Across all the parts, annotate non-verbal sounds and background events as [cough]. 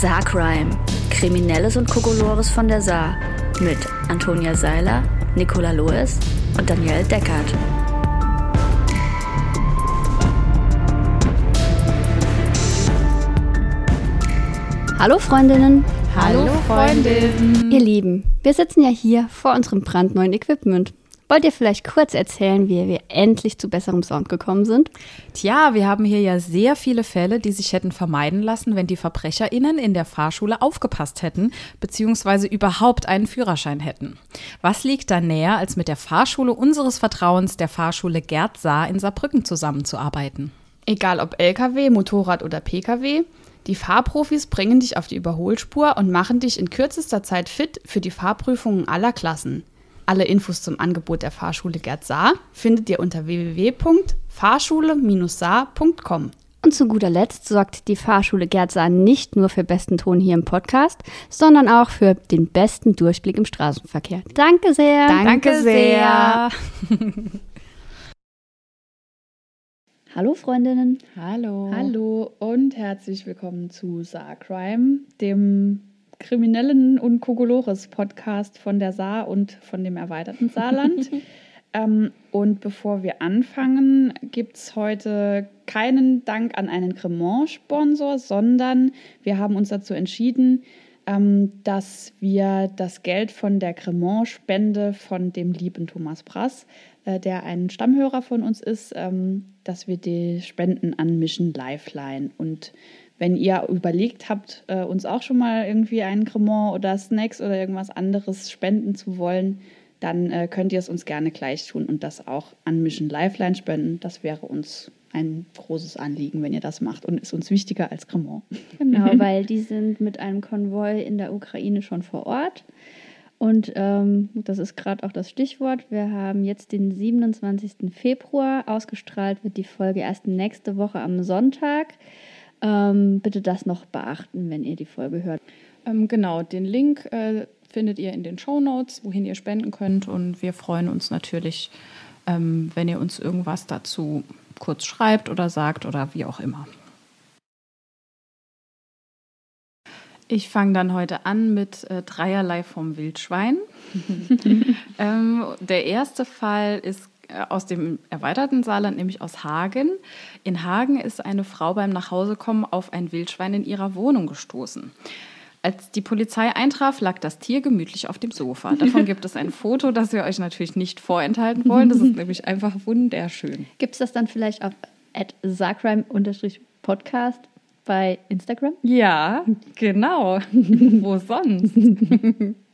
Saarcrime. Kriminelles und Kokolores von der Saar. Mit Antonia Seiler, Nicola Loes und Danielle Deckert. Hallo Freundinnen. Hallo Freundinnen. Ihr Lieben, wir sitzen ja hier vor unserem brandneuen Equipment. Wollt ihr vielleicht kurz erzählen, wie wir endlich zu besserem Sound gekommen sind? Tja, wir haben hier ja sehr viele Fälle, die sich hätten vermeiden lassen, wenn die VerbrecherInnen in der Fahrschule aufgepasst hätten, beziehungsweise überhaupt einen Führerschein hätten. Was liegt da näher, als mit der Fahrschule unseres Vertrauens, der Fahrschule Gerd Saar in Saarbrücken zusammenzuarbeiten? Egal ob LKW, Motorrad oder PKW, die Fahrprofis bringen dich auf die Überholspur und machen dich in kürzester Zeit fit für die Fahrprüfungen aller Klassen. Alle Infos zum Angebot der Fahrschule Gerd Saar findet ihr unter www.fahrschule-saar.com. Und zu guter Letzt sorgt die Fahrschule Gerd Saar nicht nur für besten Ton hier im Podcast, sondern auch für den besten Durchblick im Straßenverkehr. Danke sehr. Danke, sehr. [laughs] Hallo Freundinnen. Hallo. Hallo und herzlich willkommen zu Saarcrime, dem kriminellen und Kokolores Podcast von der Saar und von dem erweiterten Saarland. [laughs] ähm, und bevor wir anfangen, gibt es heute keinen Dank an einen Cremant-Sponsor, sondern wir haben uns dazu entschieden, ähm, dass wir das Geld von der Cremant-Spende von dem lieben Thomas Brass, äh, der ein Stammhörer von uns ist, ähm, dass wir die Spenden an Mission Lifeline und wenn ihr überlegt habt, äh, uns auch schon mal irgendwie einen Cremant oder Snacks oder irgendwas anderes spenden zu wollen, dann äh, könnt ihr es uns gerne gleich tun und das auch an Mission Lifeline spenden. Das wäre uns ein großes Anliegen, wenn ihr das macht und ist uns wichtiger als Cremant. Genau, [laughs] weil die sind mit einem Konvoi in der Ukraine schon vor Ort. Und ähm, das ist gerade auch das Stichwort. Wir haben jetzt den 27. Februar. Ausgestrahlt wird die Folge erst nächste Woche am Sonntag. Ähm, bitte das noch beachten, wenn ihr die Folge hört. Ähm, genau, den Link äh, findet ihr in den Show Notes, wohin ihr spenden könnt. Und wir freuen uns natürlich, ähm, wenn ihr uns irgendwas dazu kurz schreibt oder sagt oder wie auch immer. Ich fange dann heute an mit äh, dreierlei vom Wildschwein. [laughs] ähm, der erste Fall ist aus dem erweiterten Saarland, nämlich aus Hagen. In Hagen ist eine Frau beim Nachhausekommen auf ein Wildschwein in ihrer Wohnung gestoßen. Als die Polizei eintraf, lag das Tier gemütlich auf dem Sofa. Davon gibt es ein Foto, das wir euch natürlich nicht vorenthalten wollen. Das ist [laughs] nämlich einfach wunderschön. Gibt es das dann vielleicht auf sacrime-podcast bei Instagram? Ja, genau. [laughs] Wo sonst? [laughs]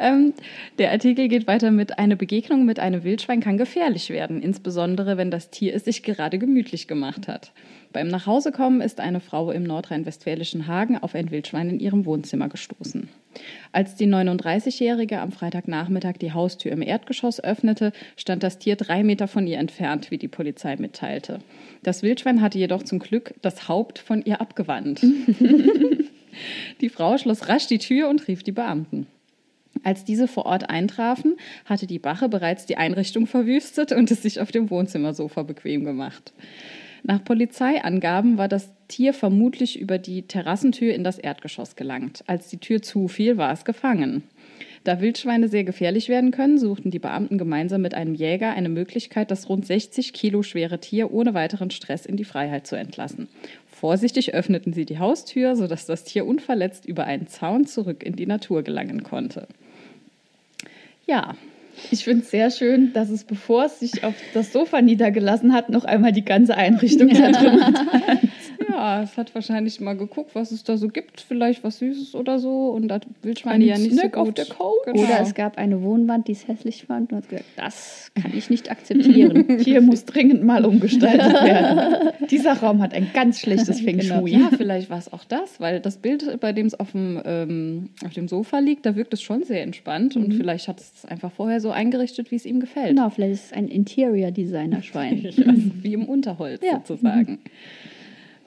Ähm, der Artikel geht weiter mit, eine Begegnung mit einem Wildschwein kann gefährlich werden, insbesondere wenn das Tier es sich gerade gemütlich gemacht hat. Beim Nachhausekommen ist eine Frau im nordrhein-westfälischen Hagen auf ein Wildschwein in ihrem Wohnzimmer gestoßen. Als die 39-Jährige am Freitagnachmittag die Haustür im Erdgeschoss öffnete, stand das Tier drei Meter von ihr entfernt, wie die Polizei mitteilte. Das Wildschwein hatte jedoch zum Glück das Haupt von ihr abgewandt. [laughs] die Frau schloss rasch die Tür und rief die Beamten. Als diese vor Ort eintrafen, hatte die Bache bereits die Einrichtung verwüstet und es sich auf dem Wohnzimmersofa bequem gemacht. Nach Polizeiangaben war das Tier vermutlich über die Terrassentür in das Erdgeschoss gelangt. Als die Tür zufiel, war es gefangen. Da Wildschweine sehr gefährlich werden können, suchten die Beamten gemeinsam mit einem Jäger eine Möglichkeit, das rund 60 Kilo schwere Tier ohne weiteren Stress in die Freiheit zu entlassen. Vorsichtig öffneten sie die Haustür, sodass das Tier unverletzt über einen Zaun zurück in die Natur gelangen konnte. Ja, ich finde es sehr schön, dass es, bevor es sich auf das Sofa niedergelassen hat, noch einmal die ganze Einrichtung ja. zertrümmert hat. [laughs] Ja, es hat wahrscheinlich mal geguckt, was es da so gibt, vielleicht was Süßes oder so. Und das Wildschweine ja nicht Snack so gut. Auf der Couch. Genau. Oder es gab eine Wohnwand, die es hässlich fand und hat gesagt, das kann ich nicht akzeptieren. [laughs] Hier muss dringend mal umgestaltet werden. Dieser Raum hat ein ganz schlechtes [laughs] Feng genau. Shui. Genau. Ja, vielleicht war es auch das, weil das Bild, bei dem es auf dem, ähm, auf dem Sofa liegt, da wirkt es schon sehr entspannt mhm. und vielleicht hat es einfach vorher so eingerichtet, wie es ihm gefällt. Genau, vielleicht ist es ein Interior-Designer-Schwein. [laughs] wie im Unterholz ja. sozusagen. Mhm.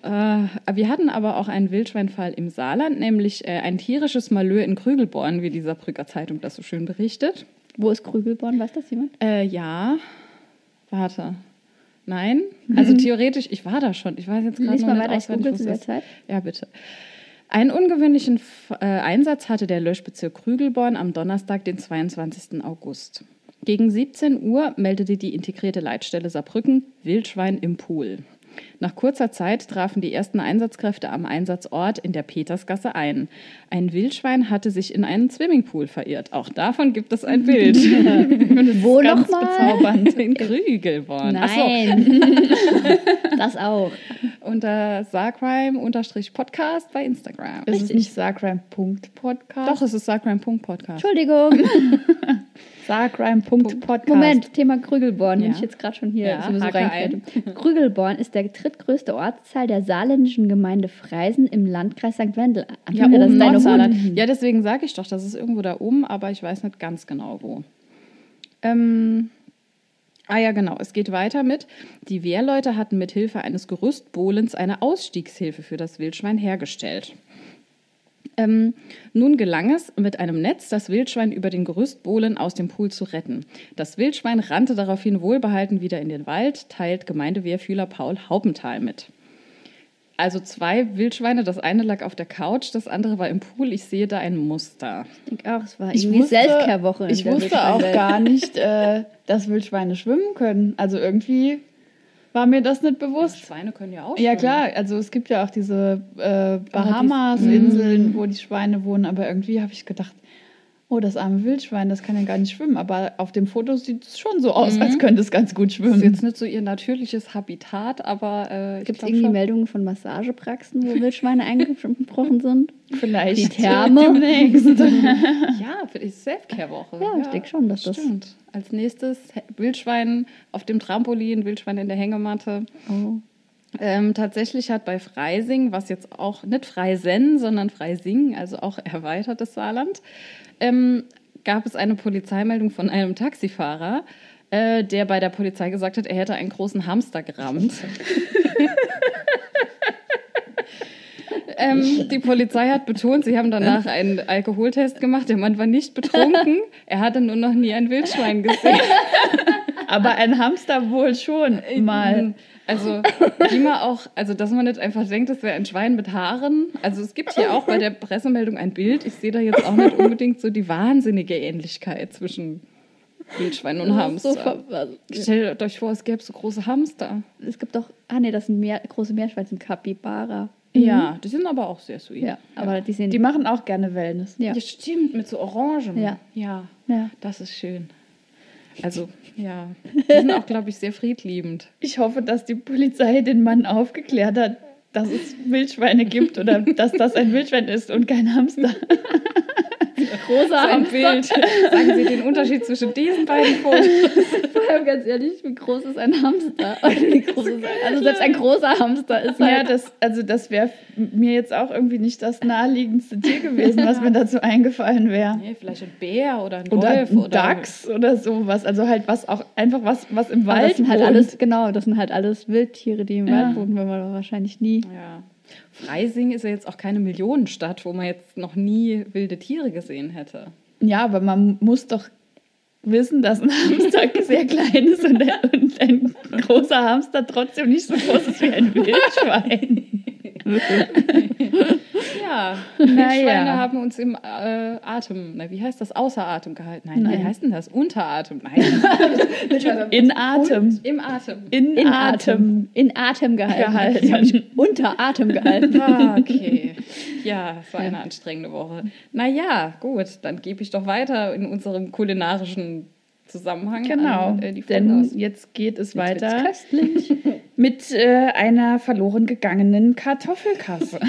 Äh, wir hatten aber auch einen Wildschweinfall im Saarland, nämlich äh, ein tierisches Malheur in Krügelborn, wie dieser Brücker Zeitung das so schön berichtet. Wo ist Krügelborn? Weiß das jemand? Äh, ja. Warte. Nein. Also theoretisch, ich war da schon. Ich weiß jetzt gerade noch mal nicht auswendig, ich der Zeit. Ja, bitte. Einen ungewöhnlichen äh, Einsatz hatte der Löschbezirk Krügelborn am Donnerstag, den 22. August. Gegen 17 Uhr meldete die integrierte Leitstelle Saarbrücken Wildschwein im Pool. Nach kurzer Zeit trafen die ersten Einsatzkräfte am Einsatzort in der Petersgasse ein. Ein Wildschwein hatte sich in einen Swimmingpool verirrt. Auch davon gibt es ein Bild. [laughs] Wo nochmal? bezaubernd. in Krügelborn. Ach so, Nein. [laughs] das auch. Unter Sarcrime-Podcast bei Instagram. Ist es nicht Sarcrime.podcast? Doch, es ist Sarcrime.podcast. Entschuldigung. [laughs] Sarcrime.podcast. Moment, Thema Krügelborn, wenn Ja. ich jetzt gerade schon hier Ja, sowieso. Krügelborn ist der drittgrößte Ortsteil der saarländischen Gemeinde Freisen im Landkreis St. Wendel. Ja, oben Nordsaarland. Ja, deswegen sage ich doch, das ist irgendwo da oben, aber ich weiß nicht ganz genau wo. Ähm, ah ja, genau. Es geht weiter mit, die Wehrleute hatten mit Hilfe eines Gerüstbohlens eine Ausstiegshilfe für das Wildschwein hergestellt. Ähm, nun gelang es, mit einem Netz das Wildschwein über den Gerüstbohlen aus dem Pool zu retten. Das Wildschwein rannte daraufhin wohlbehalten wieder in den Wald, teilt Gemeindewehrführer Paul Haupenthal mit. Also zwei Wildschweine, das eine lag auf der Couch, das andere war im Pool. Ich sehe da ein Muster. Ich denke auch, es war irgendwie wusste- Selfcare-Woche. Ich wusste auch gar nicht, äh, dass Wildschweine schwimmen können. Also irgendwie war mir das nicht bewusst. Schweine können ja auch Ja schwimmen. klar, also es gibt ja auch diese äh, Bahamas-Inseln, wo die Schweine wohnen, aber irgendwie habe ich gedacht, oh, das arme Wildschwein, das kann ja gar nicht schwimmen. Aber auf dem Foto sieht es schon so aus, als könnte es ganz gut Das ist schwimmen. jetzt nicht so ihr natürliches Habitat, aber äh, Gibt es irgendwie schon. Meldungen von Massagepraxen, wo Wildschweine [laughs] eingebrochen sind? Vielleicht Die Therme. [laughs] demnächst. [laughs] Ja, für die Selfcare-Woche. Ja, ich denke schon, dass das- Stimmt. Als nächstes Wildschwein auf dem Trampolin, Wildschwein in der Hängematte. Oh. Ähm, tatsächlich hat bei Freising, was jetzt auch nicht Freisen, sondern Freising, also auch erweitertes Saarland, ähm, gab es eine Polizeimeldung von einem Taxifahrer, äh, der bei der Polizei gesagt hat, er hätte einen großen Hamster gerammt. ähm, die Polizei hat betont, sie haben danach einen Alkoholtest gemacht. Der Mann war nicht betrunken. Er hatte nur noch nie ein Wildschwein gesehen. Aber ein Hamster wohl schon mal. Also, wie man auch, also dass man nicht einfach denkt, das wäre ein Schwein mit Haaren. Also es gibt hier auch bei der Pressemeldung ein Bild. Ich sehe da jetzt auch nicht unbedingt so die wahnsinnige Ähnlichkeit zwischen Wildschwein und So Hamster. also, Stellt euch vor, es gäbe so große Hamster. es gibt doch, ah nee, das sind mehr, große Meerschweinchen, Capybara. Ja, die sind aber auch sehr sweet. Ja, aber die sehen Die machen auch gerne Wellness. ja. Ja, stimmt, mit so Orangen. Ja. ja. Ja. Das ist schön. Also, ja. [laughs] Die sind auch, glaube ich, sehr friedliebend. Ich hoffe, dass die Polizei den Mann aufgeklärt hat, dass es Wildschweine gibt oder [laughs] dass das ein Wildschwein ist und kein Hamster. [laughs] großer So ein Bild. Sagen Sie den Unterschied zwischen diesen beiden Fotos. [laughs] Vor allem ganz ehrlich, wie groß ist ein Hamster? [laughs] Groß ist ein, also selbst ein großer Hamster ist Ja, halt... das, also das wäre mir jetzt auch irgendwie nicht das naheliegendste Tier gewesen, was mir dazu eingefallen wäre. Nee, vielleicht ein Bär oder ein Oder Wolf ein oder Dachs oder sowas. Also halt was auch einfach was, was im aber Wald das sind halt wohnt. alles, genau, das sind halt alles Wildtiere, die im Ja. Wald wohnen, wenn man wahrscheinlich nie... Ja. Freising ist ja jetzt auch keine Millionenstadt, wo man jetzt noch nie wilde Tiere gesehen hätte. Ja, aber man muss doch wissen, dass ein Hamster [laughs] sehr klein ist und ein, und ein großer Hamster trotzdem nicht so groß ist wie ein Wildschwein. [laughs] Ja, [laughs] Naja. Wildschweine haben uns im äh, Atem, na, wie heißt das, außer Atem gehalten? Nein, wie Nein. heißt denn das? Unter Atem. Nein, [laughs] In Atem. im Atem. In, In Atem. Atem. In Atem gehalten. Gehalten. [laughs] Unter Atem gehalten. Ah, okay. Ja, es war eine anstrengende Woche. Naja, gut, dann gebe ich doch weiter in unserem kulinarischen Zusammenhang. Genau, An, äh, denn jetzt geht es Jetzt weiter mit äh, einer verloren gegangenen Kartoffelkasse.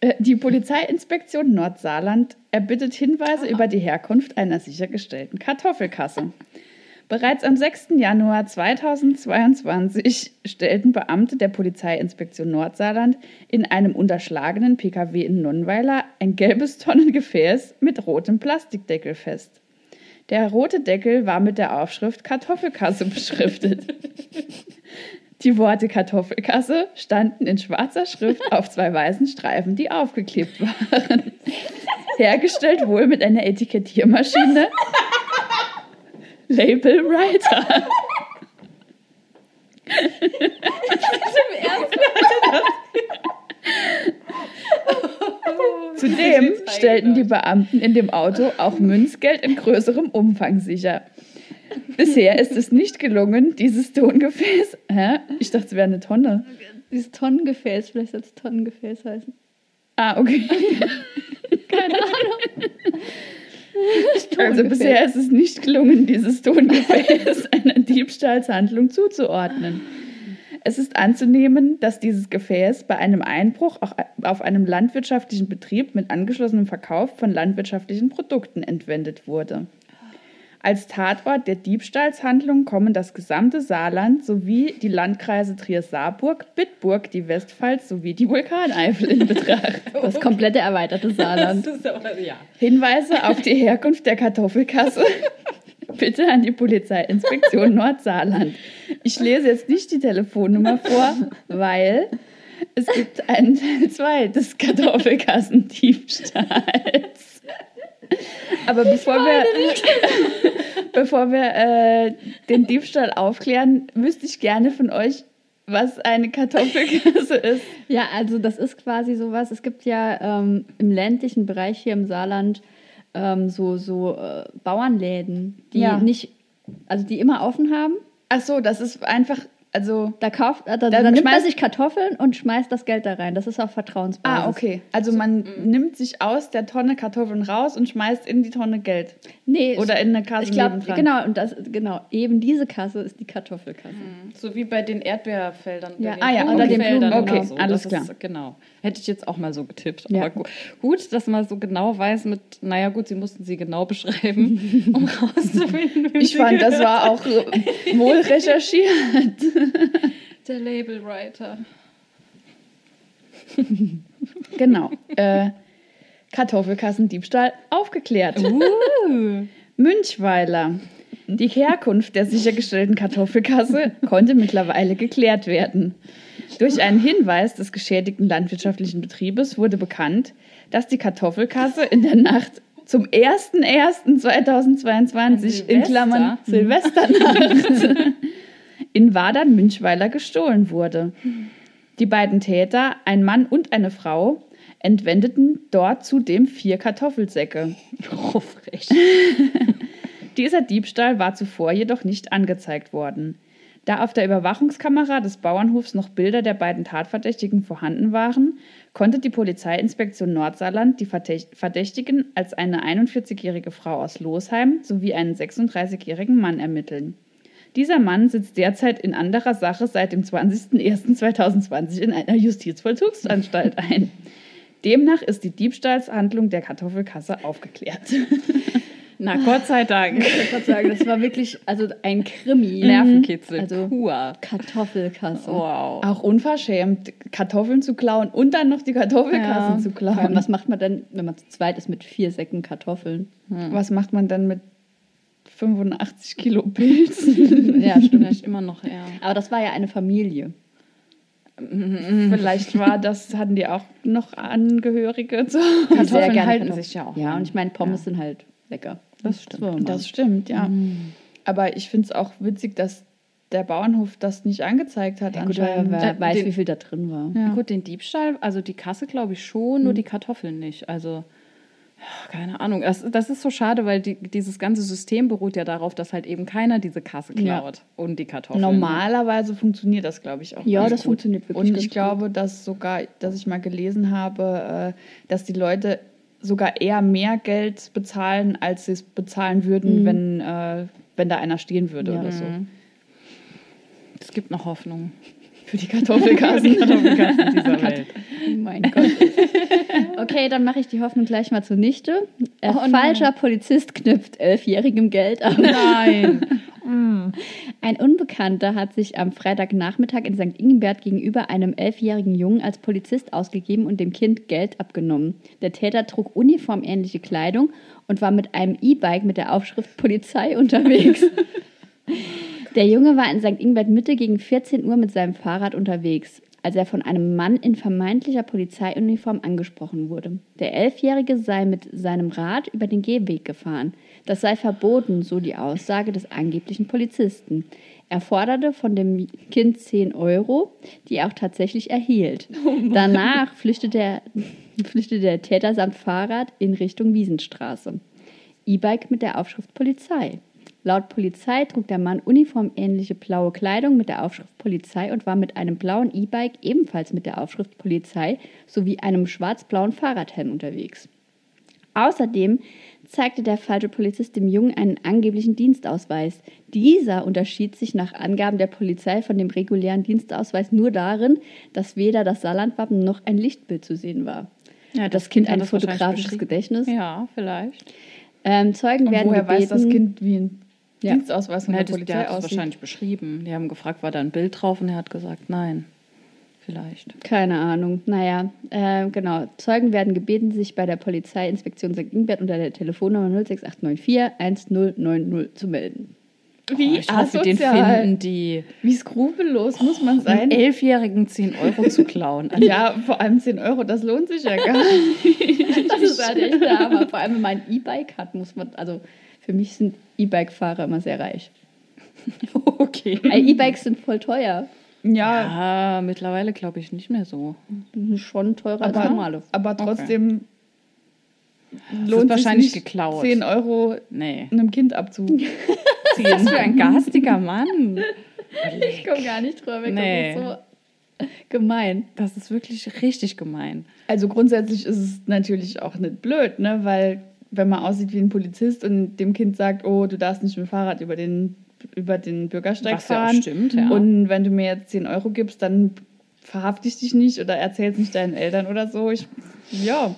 Äh, Die Polizeiinspektion Nordsaarland erbittet Hinweise über die Herkunft einer sichergestellten Kartoffelkasse. Bereits am 6. Januar 2022 stellten Beamte der Polizeiinspektion Nordsaarland in einem unterschlagenen Pkw in Nonnweiler ein gelbes Tonnengefäß mit rotem Plastikdeckel fest. Der rote Deckel war mit der Aufschrift Kartoffelkasse beschriftet. [laughs] Die Worte Kartoffelkasse standen in schwarzer Schrift [laughs] auf zwei weißen Streifen, die aufgeklebt waren. Hergestellt wohl mit einer Etikettiermaschine. Label Writer. Zudem stellten die Beamten in dem Auto auch Münzgeld in größerem Umfang sicher. Bisher ist es nicht gelungen, dieses Tongefäß. Hä? Ich dachte, es wäre eine Tonne. Dieses Tonnengefäß, vielleicht soll es Tonnengefäß heißen. Ah, okay. Keine Ahnung. Also bisher ist es nicht gelungen, dieses Tongefäß [laughs] einer Diebstahlshandlung zuzuordnen. Es ist anzunehmen, dass dieses Gefäß bei einem Einbruch auch auf einem landwirtschaftlichen Betrieb mit angeschlossenem Verkauf von landwirtschaftlichen Produkten entwendet wurde. Als Tatort der Diebstahlshandlung kommen das gesamte Saarland sowie die Landkreise Trier-Saarburg, Bitburg, die Westpfalz sowie die Vulkaneifel in Betracht. [laughs] Das komplette erweiterte Saarland. Aber, ja. Hinweise auf die Herkunft der Kartoffelkasse [laughs] bitte an die Polizeiinspektion Nordsaarland. Ich lese jetzt nicht die Telefonnummer vor, weil es gibt einen Teil 2 des Kartoffelkassendiebstahls. Aber bevor wir, [laughs] bevor wir äh, den Diebstahl aufklären, wüsste ich gerne von euch, was eine Kartoffelkasse ist. Ja, also das ist quasi sowas. Es gibt ja ähm, im ländlichen Bereich hier im Saarland ähm, so, so äh, Bauernläden, die Ja. nicht, also die immer offen haben. Ach so, das ist einfach, also. Da kauft, äh, da, Da da nimmt man schmeißt- sich Kartoffeln und schmeißt das Geld da rein. Das ist auf Vertrauensbasis. Ah, okay. Also man nimmt sich aus der Tonne Kartoffeln raus und schmeißt in die Tonne Geld. Nee, Oder in eine Kasse ich glaube, genau, und das, genau, eben diese Kasse ist die Kartoffelkasse. So wie bei den Erdbeerfeldern. Ja. Ah ja, oder den Blumenfeldern Blumen- okay, so. alles das klar. Ist, genau. Hätte ich jetzt auch mal so getippt. Ja. Aber gu gut, dass man so genau weiß mit, naja gut, sie mussten sie genau beschreiben, um [laughs] rauszufinden, Ich fand, das war auch wohl recherchiert. [laughs] [laughs] der Labelwriter. [laughs] Genau. Äh, Kartoffelkassendiebstahl aufgeklärt. [laughs] Münchweiler. Die Herkunft der sichergestellten Kartoffelkasse konnte mittlerweile geklärt werden. Durch einen Hinweis des geschädigten landwirtschaftlichen Betriebes wurde bekannt, dass die Kartoffelkasse in der Nacht zum 01.01.2022 in Klammern Silvesternacht in Wadern-Münchweiler gestohlen wurde. Die beiden Täter, ein Mann und eine Frau, entwendeten dort zudem vier Kartoffelsäcke. [laughs] Oh, frech. [laughs] Dieser Diebstahl war zuvor jedoch nicht angezeigt worden. Da auf der Überwachungskamera des Bauernhofs noch Bilder der beiden Tatverdächtigen vorhanden waren, konnte die Polizeiinspektion Nordsaarland die Verdächt- Verdächtigen als eine 41-jährige Frau aus Losheim sowie einen 36-jährigen Mann ermitteln. Dieser Mann sitzt derzeit in anderer Sache seit dem 20.01.2020 in einer Justizvollzugsanstalt [laughs] ein. Demnach ist die Diebstahlshandlung der Kartoffelkasse aufgeklärt. [laughs] Na, Gott sei Dank. Gerade sagen, das war wirklich also ein Krimi. Nervenkitzel Also- pur. Kartoffelkasse. Wow. Auch unverschämt, Kartoffeln zu klauen und dann noch die Kartoffelkasse zu Vor allem, klauen. was macht man denn, wenn man zu zweit ist mit vier Säcken Kartoffeln? Was macht man dann mit 85 Kilo Pilz? [laughs] Ja, stimmt. [laughs] Vielleicht immer noch, ja. Aber das war ja eine Familie. Vielleicht war das, hatten die auch noch Angehörige zu die sehr Kartoffeln gerne halten sich ja auch Ja, lang. und ich meine, Pommes sind halt lecker. Das stimmt. Das stimmt, ja. Aber ich finde es auch witzig, dass der Bauernhof das nicht angezeigt hat ja, gut, wer, anscheinend. wer Äh, weiß, den- wie viel da drin war. Ja. Gut, den Diebstahl, also die Kasse glaube ich schon, nur die Kartoffeln nicht. Also, ja, keine Ahnung. Das, das ist so schade, weil die, dieses ganze System beruht ja darauf, dass halt eben keiner diese Kasse Ja. klaut und die Kartoffeln. Normalerweise funktioniert das, glaube ich, auch. Ja, das gut. funktioniert wirklich Und ganz ich glaube, dass sogar, dass ich mal gelesen habe, äh, dass die Leute sogar eher mehr Geld bezahlen, als sie es bezahlen würden, wenn, äh, wenn da einer stehen würde Ja. oder so. Es gibt noch Hoffnung. Für die Kartoffelkassen. Kartoffelkassen dieser [laughs] Welt. Oh mein Gott. [laughs] Okay, dann mache ich die Hoffnung gleich mal zunichte. Äh, Oh nein. falscher Polizist knüpft elfjährigem Geld ab. Nein. [laughs] Ein Unbekannter hat sich am Freitagnachmittag in St. Ingbert gegenüber einem elfjährigen Jungen als Polizist ausgegeben und dem Kind Geld abgenommen. Der Täter trug uniformähnliche Kleidung und war mit einem E-Bike mit der Aufschrift Polizei unterwegs. Der Junge war in St. Ingbert Mitte gegen 14 Uhr mit seinem Fahrrad unterwegs, als er von einem Mann in vermeintlicher Polizeiuniform angesprochen wurde. Der Elfjährige sei mit seinem Rad über den Gehweg gefahren. Das sei verboten, so die Aussage des angeblichen Polizisten. Er forderte von dem Kind 10 Euro, die er auch tatsächlich erhielt. Danach flüchtete er, flüchtete der Täter samt Fahrrad in Richtung Wiesenstraße. E-Bike mit der Aufschrift Polizei. Laut Polizei trug der Mann uniformähnliche blaue Kleidung mit der Aufschrift Polizei und war mit einem blauen E-Bike ebenfalls mit der Aufschrift Polizei sowie einem schwarz-blauen Fahrradhelm unterwegs. Außerdem zeigte der falsche Polizist dem Jungen einen angeblichen Dienstausweis. Dieser unterschied sich nach Angaben der Polizei von dem regulären Dienstausweis nur darin, dass weder das Saarlandwappen noch ein Lichtbild zu sehen war. Ja, das Kind hat ein das fotografisches. Gedächtnis. Ja, vielleicht. Ähm, Zeugen Und werden woher gebeten, weiß das Kind, wie ein Ja. Dienstausweis Ja, der Polizei aussieht? wahrscheinlich beschrieben. Die haben gefragt, war da ein Bild drauf? Und er hat gesagt, nein. Vielleicht. Keine Ahnung. Naja, äh, genau. Zeugen werden gebeten, sich bei der Polizeiinspektion St. Ingbert unter der Telefonnummer 06894 1090 zu melden. Wie Oh, ich hoffe, den finden die. Wie skrupellos muss man sein? Elfjährigen 10 Euro zu klauen. Also, Ja, vor allem 10 Euro, das lohnt sich ja gar [laughs] nicht. Das ist halt echt der Hammer. Vor allem, wenn man ein E-Bike hat, muss man, also für mich sind E-Bike-Fahrer immer sehr reich. [laughs] okay. Weil E-Bikes sind voll teuer. Ja, Ja, mittlerweile glaube ich nicht mehr so. Die sind schon teurer als aber, normale. aber trotzdem ist lohnt sich wahrscheinlich nicht, geklaut. 10 Euro Nee. einem Kind abzuziehen. Was für ein garstiger Mann. Ich komme gar nicht drüber weg. Nee. Das ist so gemein. Das ist wirklich richtig gemein. Also grundsätzlich ist es natürlich auch nicht blöd, ne? weil wenn man aussieht wie ein Polizist und dem Kind sagt, oh, du darfst nicht mit dem Fahrrad über den, über den Bürgersteig Was ja auch fahren. stimmt, ja. Und wenn du mir jetzt 10 Euro gibst, dann verhafte ich dich nicht oder erzähl's nicht deinen Eltern oder so. Ich, ja,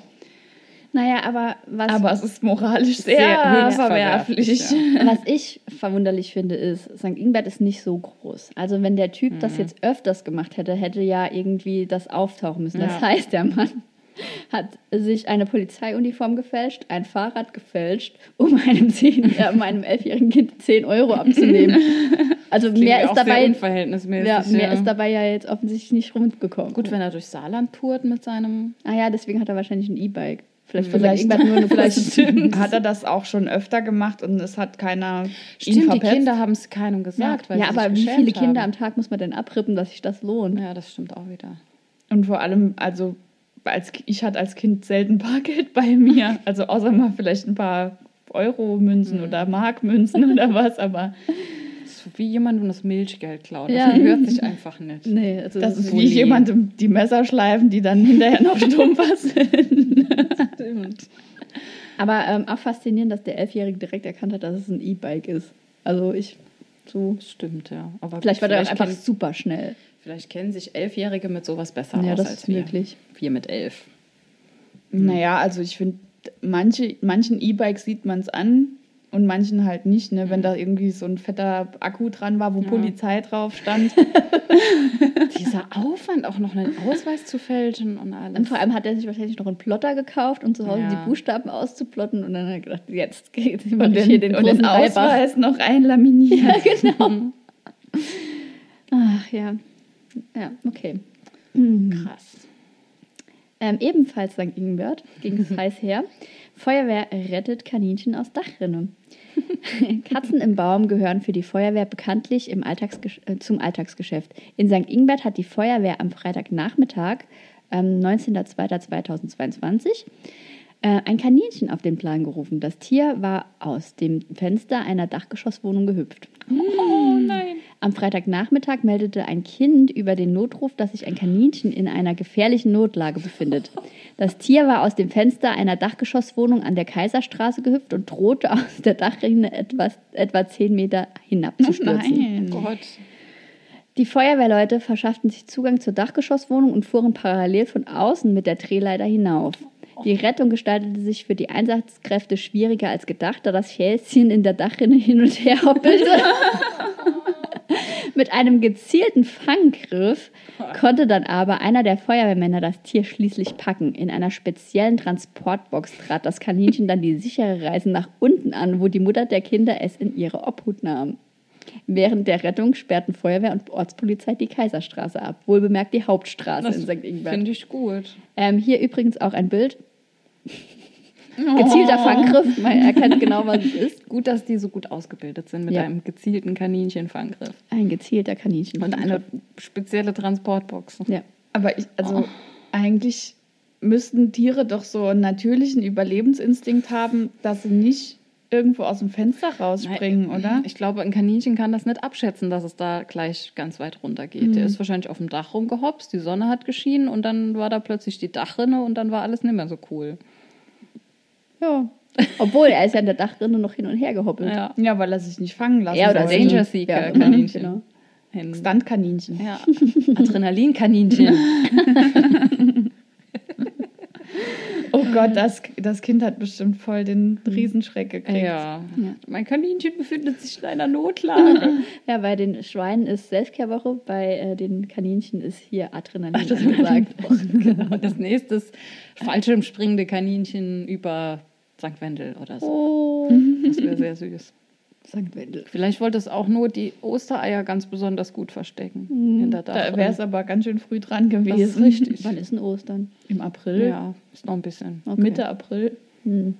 Naja, aber was, aber es ist moralisch sehr, Sehr verwerflich. verwerflich, was ich verwunderlich finde, ist, St. Ingbert ist nicht so groß. Also wenn der Typ das jetzt öfters gemacht hätte, hätte ja irgendwie das auftauchen müssen. Das Ja. heißt, der Mann hat sich eine Polizeiuniform gefälscht, ein Fahrrad gefälscht, um einem, zehn, äh, um einem elfjährigen Kind 10 Euro abzunehmen. [laughs] Also mehr ja ist dabei, unverhältnismäßig. ja, mehr ja. ist dabei ja jetzt offensichtlich nicht rumgekommen. Gut, wenn er durch Saarland tourt mit seinem. Ah ja, deswegen hat er wahrscheinlich ein E-Bike. Vielleicht, Vielleicht- vielleicht [laughs] hat er das auch schon öfter gemacht und es hat keiner ihn Stimmt, die. Kinder haben es keinem gesagt. weil Ja, sie sich aber wie viele Kinder haben. am Tag muss man denn abrippen, dass sich das lohnt? Ja, das stimmt auch wieder. Und vor allem, also als, ich hatte als Kind selten Bargeld [laughs] bei mir. Also außer mal vielleicht ein paar Euro-Münzen oder Markmünzen oder [laughs] was, aber Das ist wie jemand, das Milchgeld klaut. Ja. Das gehört sich einfach nicht. Nee, also das ist wie Bulli. jemandem die Messer schleifen, die dann hinterher noch [laughs] stumpfer sind. Stimmt. Aber ähm, auch faszinierend, dass der Elfjährige direkt erkannt hat, dass es ein E-Bike ist. Also ich so. Das stimmt, ja. Aber Vielleicht war der auch einfach super schnell. Vielleicht kennen sich Elfjährige mit sowas besser Ja, aus das als ist wir. möglich. Wir mit elf. Naja, also ich finde, manche, manchen E-Bikes sieht man es an und manchen halt nicht. Ne? Wenn da irgendwie so ein fetter Akku dran war, wo Ja. Polizei drauf stand. [laughs] Dieser Aufwand, auch noch einen Ausweis zu fälschen und alles. Und vor allem hat er sich wahrscheinlich noch einen Plotter gekauft, um zu Hause Ja. die Buchstaben auszuplotten. Und dann hat er gedacht, jetzt geht und den, hier den und den. Ausweis noch einlaminiert. [laughs] [laughs] Ach ja. Ja, okay. krass. Ähm, ebenfalls St. Ingbert ging es [laughs] heiß her. Feuerwehr rettet Kaninchen aus Dachrinne. [laughs] Katzen im Baum gehören für die Feuerwehr bekanntlich Alltagsgesch äh, zum Alltagsgeschäft. In St. Ingbert hat die Feuerwehr am Freitagnachmittag, ähm, 19.02.2022, äh, ein Kaninchen auf den Plan gerufen. Das Tier war aus dem Fenster einer Dachgeschosswohnung gehüpft. Oh nein. Am Freitagnachmittag meldete ein Kind über den Notruf, dass sich ein Kaninchen in einer gefährlichen Notlage befindet. Das Tier war aus dem Fenster einer Dachgeschosswohnung an der Kaiserstraße gehüpft und drohte aus der Dachrinne etwas, etwa 10 Meter hinabzustürzen. Gott. Die Feuerwehrleute verschafften sich Zugang zur Dachgeschosswohnung und fuhren parallel von außen mit der Drehleiter hinauf. Die Rettung gestaltete sich für die Einsatzkräfte schwieriger als gedacht, da das Häschen in der Dachrinne hin und her hoppelte. [laughs] [laughs] Mit einem gezielten Fanggriff konnte dann aber einer der Feuerwehrmänner das Tier schließlich packen. In einer speziellen Transportbox trat das Kaninchen dann die sichere Reise nach unten an, wo die Mutter der Kinder es in ihre Obhut nahm. Während der Rettung sperrten Feuerwehr und Ortspolizei die Kaiserstraße ab. Wohlbemerkt die Hauptstraße Das in St. Ingbert. Finde ich gut. Ähm, hier übrigens auch ein Bild. Gezielter Fanggriff, man erkennt genau, was es [laughs] ist. Gut, dass die so gut ausgebildet sind mit Ja. einem gezielten Kaninchenfanggriff. Ein gezielter Kaninchen. Und eine spezielle Transportbox. ja. Aber ich, also eigentlich müssten Tiere doch so einen natürlichen Überlebensinstinkt haben, dass sie nicht irgendwo aus dem Fenster rausspringen, Nein, oder? Ich glaube, ein Kaninchen kann das nicht abschätzen, dass es da gleich ganz weit runter geht. Der ist wahrscheinlich auf dem Dach rumgehopst, die Sonne hat geschienen und dann war da plötzlich die Dachrinne und dann war alles nicht mehr so cool. Ja. Obwohl, er ist ja in der Dachrinne noch hin und her gehoppelt. Ja. Ja, weil er sich nicht fangen lassen Er oder wollte. Danger Seeker Ja, Kaninchen. genau. Hin. Stuntkaninchen. Ja. [laughs] Adrenalinkaninchen. [laughs] Oh Gott, das, das Kind hat bestimmt voll den Riesenschreck gekriegt. ja. Mein Kaninchen befindet sich in einer Notlage. [laughs] Ja, bei den Schweinen ist Selbstkehrwoche, bei äh, den Kaninchen ist hier Adrenalin angesagt. genau. Das nächste ist Fallschirmspringende Kaninchen über St. Wendel oder so. Oh, Das wäre sehr süß. [laughs] St. Wendel. Vielleicht wollte es auch nur die Ostereier ganz besonders gut verstecken. In der Da wäre es aber ganz schön früh dran Das ist gewesen. richtig. Wann ist denn Ostern? Im April, Ja, ist noch ein bisschen. Okay. Mitte April. Hm.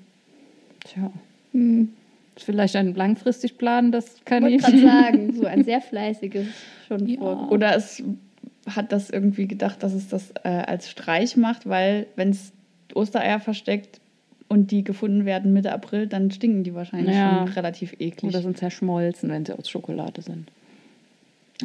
Tja. Hm. Ist vielleicht ein langfristig Plan, das Ich wollte gerade Kaninchen. sagen, [laughs] so ein sehr fleißiges schon Ja. vor. Oder es hat das irgendwie gedacht, dass es das äh, als Streich macht, weil wenn es Ostereier versteckt und die gefunden werden Mitte April, dann stinken die wahrscheinlich Ja. schon relativ eklig. Oder sind zerschmolzen, wenn sie aus Schokolade sind.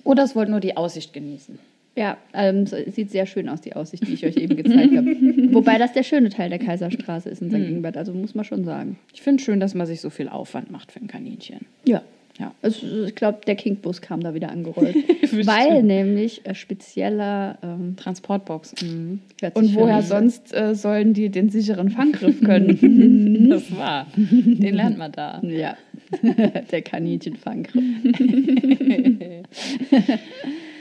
Oder es wollte nur die Aussicht genießen. Ja, ähm, so- es sieht sehr schön aus, die Aussicht, die ich euch eben gezeigt habe. [laughs] Wobei das der schöne Teil der Kaiserstraße ist in St. Ingbert, also muss man schon sagen. Ich finde schön, dass man sich so viel Aufwand macht für ein Kaninchen. Ja. Ja. Also, ich glaube, der Kingbus kam da wieder angerollt. [laughs] Weil nämlich äh, spezieller. Ähm, Transportbox. Mhm. und woher sonst äh, sollen die den sicheren Fanggriff [laughs] können? [laughs] Das war. Den lernt man da. Ja, der Kaninchenfanggriff.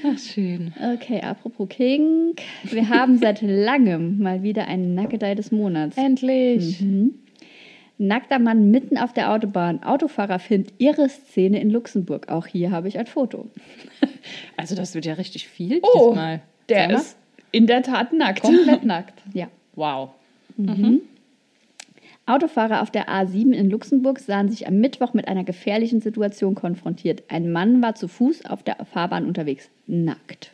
Ach, schön. Okay, apropos King. Wir haben seit langem mal wieder einen Nackedei des Monats. Endlich. Mhm. Nackter Mann mitten auf der Autobahn. Autofahrer filmt ihre Szene in Luxemburg. Auch hier habe ich ein Foto. [laughs] Also, das wird ja richtig viel Oh, diesmal. der Sag mal. ist in der Tat nackt. komplett nackt. [laughs] Ja. Wow. Autofahrer auf der A7 in Luxemburg sahen sich am Mittwoch mit einer gefährlichen Situation konfrontiert. Ein Mann war zu Fuß auf der Fahrbahn unterwegs, nackt.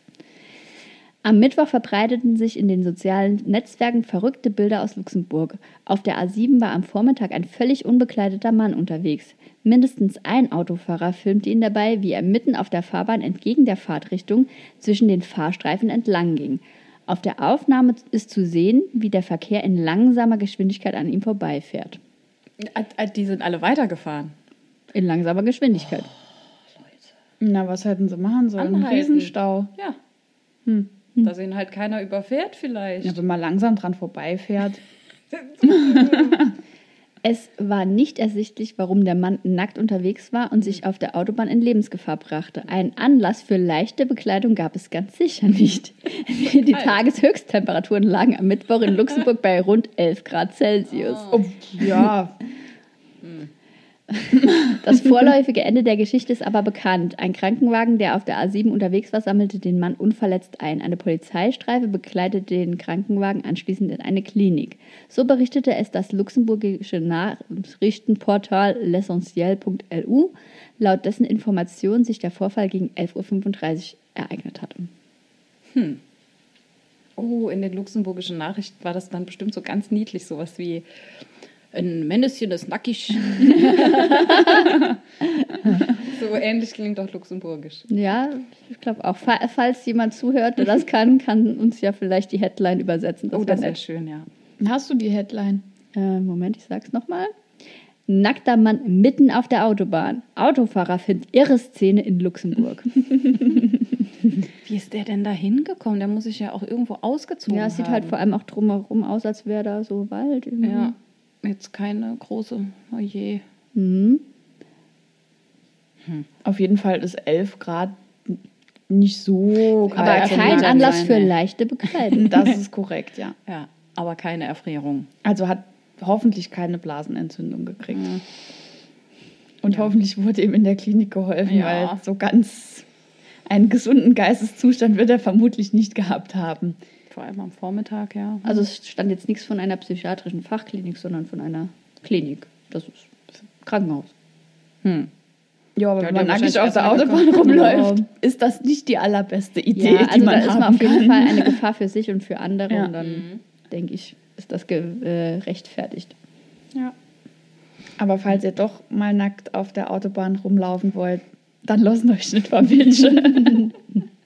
Am Mittwoch verbreiteten sich in den sozialen Netzwerken verrückte Bilder aus Luxemburg. Auf der A7 war am Vormittag ein völlig unbekleideter Mann unterwegs. Mindestens ein Autofahrer filmte ihn dabei, wie er mitten auf der Fahrbahn entgegen der Fahrtrichtung zwischen den Fahrstreifen entlang ging. Auf der Aufnahme ist zu sehen, wie der Verkehr in langsamer Geschwindigkeit an ihm vorbeifährt. Äh, äh, Die sind alle weitergefahren. In langsamer Geschwindigkeit. Na, was hätten sie machen sollen? Ein Anhalten. Riesenstau. Ja. Hm. Dass ihn halt keiner überfährt, vielleicht. Ja, wenn man langsam dran vorbeifährt. [laughs] Es war nicht ersichtlich, warum der Mann nackt unterwegs war und sich auf der Autobahn in Lebensgefahr brachte. Einen Anlass für leichte Bekleidung gab es ganz sicher nicht. [laughs] Die Tageshöchsttemperaturen lagen am Mittwoch in Luxemburg bei rund 11 Grad Celsius. Oh, ja, [laughs] [laughs] Das vorläufige Ende der Geschichte ist aber bekannt. Ein Krankenwagen, der auf der A7 unterwegs war, sammelte den Mann unverletzt ein. Eine Polizeistreife begleitete den Krankenwagen anschließend in eine Klinik. So berichtete es das luxemburgische Nachrichtenportal l'essentiel.lu, laut dessen Informationen sich der Vorfall gegen 11.35 Uhr ereignet hatte. Oh, in den luxemburgischen Nachrichten war das dann bestimmt so ganz niedlich, sowas wie ein Männchen ist nackig. [laughs] so ähnlich klingt doch luxemburgisch. Ja, ich glaube auch. Fa- Falls jemand zuhört, der das kann, kann uns ja vielleicht die Headline übersetzen. oh, wär das wäre schön, ja. hast du die Headline? Äh, Moment, ich sag's nochmal. Nackter Mann mitten auf der Autobahn. Autofahrer findet irre Szene in Luxemburg. [laughs] Wie ist der denn da hingekommen? Der muss sich ja auch irgendwo ausgezogen ja, es sieht haben. halt vor allem auch drumherum aus, als wäre da so Wald. irgendwie. Ja, jetzt keine große, oh je. Mhm. Auf jeden Fall ist 11 Grad nicht so Aber kalt. kein Kann Anlass sein, für leichte Bekleidung. [laughs] Das ist korrekt, ja. [laughs] Ja, aber keine Erfrierung. Also hat hoffentlich keine Blasenentzündung gekriegt. Und hoffentlich wurde ihm in der Klinik geholfen, Ja. weil so ganz einen gesunden Geisteszustand wird er vermutlich nicht gehabt haben. Vor allem am Vormittag, ja. Also es stand jetzt nichts von einer psychiatrischen Fachklinik, sondern von einer Klinik. Das ist Krankenhaus. Hm. Ja, aber Ja, wenn man nackig auf der Autobahn rumläuft, ist das nicht die allerbeste Idee, Ja, die also man da ist man auf jeden kann. Fall eine [laughs] Gefahr für sich und für andere. Ja. Und dann, denke ich, ist das gerechtfertigt. Ja. Aber falls ihr doch mal nackt auf der Autobahn rumlaufen wollt, dann lassen euch nicht verwischen. [laughs]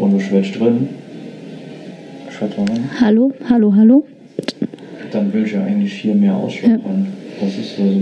Und du schwätzt drin. Hallo, hallo, hallo. Dann will ich ja eigentlich hier mehr ausschlagen. Das ist so.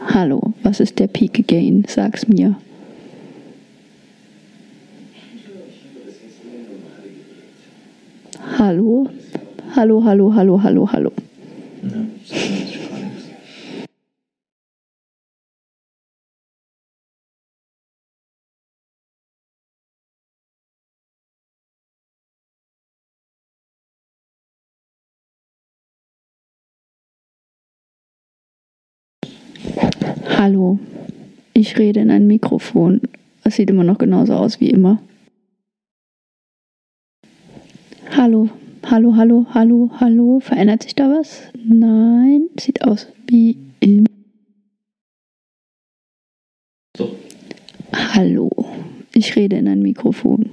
Hallo, was ist der Peak Gain? Sag's mir. Hallo? Hallo, hallo, hallo, hallo, hallo. Ja, Hallo. Ich rede in ein Mikrofon. Es sieht immer noch genauso aus wie immer. Hallo. Hallo, hallo, hallo, hallo. Verändert sich da was? Nein. Sieht aus wie immer. So, Hallo. Ich rede in ein Mikrofon.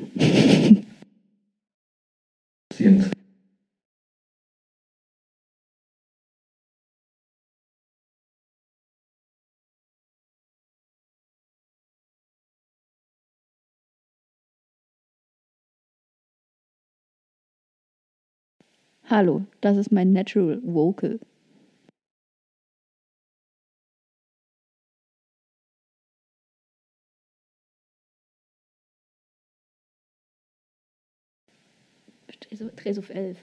Hallo. Das ist mein Natural Vocal. Dreh's auf- elf.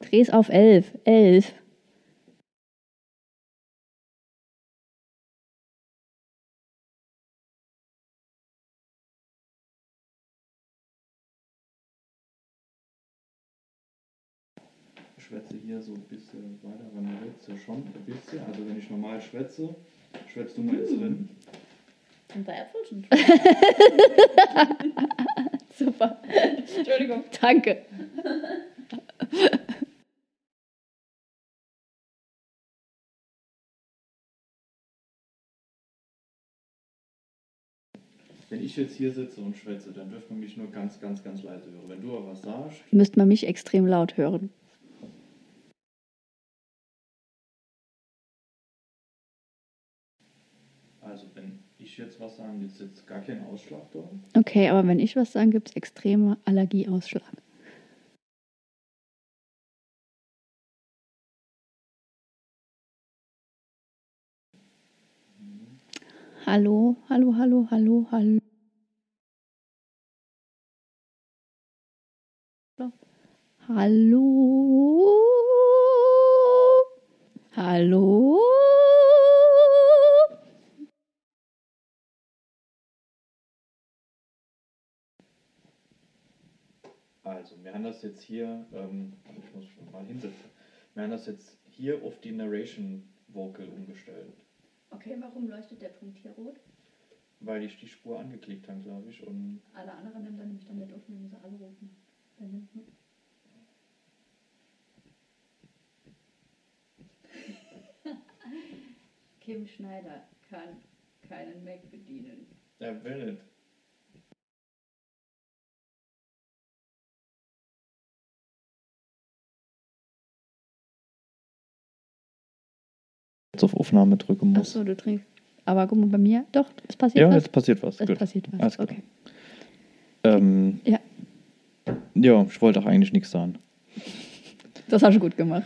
Dreh's auf elf. Elf. Schwätze hier so ein bisschen weiter, wenn du willst, ja schon ein bisschen. Also wenn ich normal schwätze, schwätzt du mal jetzt drin. Sind da Äpfel schon? [laughs] Super. Entschuldigung. Danke. Wenn ich jetzt hier sitze und schwätze, dann dürfte man mich nur ganz, ganz, ganz leise hören. Wenn du aber was sagst, Müsste man mich extrem laut hören. Jetzt was sage, ist jetzt gar kein Ausschlag da. Okay, aber wenn ich was sage, gibt es extreme Allergieausschlag. Hallo, hallo, hallo, hallo, hallo. Hallo. Hallo. Also, wir haben das jetzt hier, ähm, ich muss mal hinsetzen, wir haben das jetzt hier auf die Narration Vocal umgestellt, Okay, warum leuchtet der Punkt hier rot? weil ich die Spur angeklickt habe, glaube ich. Und Alle anderen nehmen dann nämlich damit auf, wenn sie anrufen. Kim Schneider kann keinen Mac bedienen. er will nicht. Jetzt auf Aufnahme drücken muss. Achso, du trinkst. Aber guck mal, bei mir, doch, es passiert Ja, was. jetzt passiert was. es Gut. passiert was. Alles klar. okay. Ähm, Ja. ja, ich wollte auch eigentlich nichts sagen. Das hast du gut gemacht.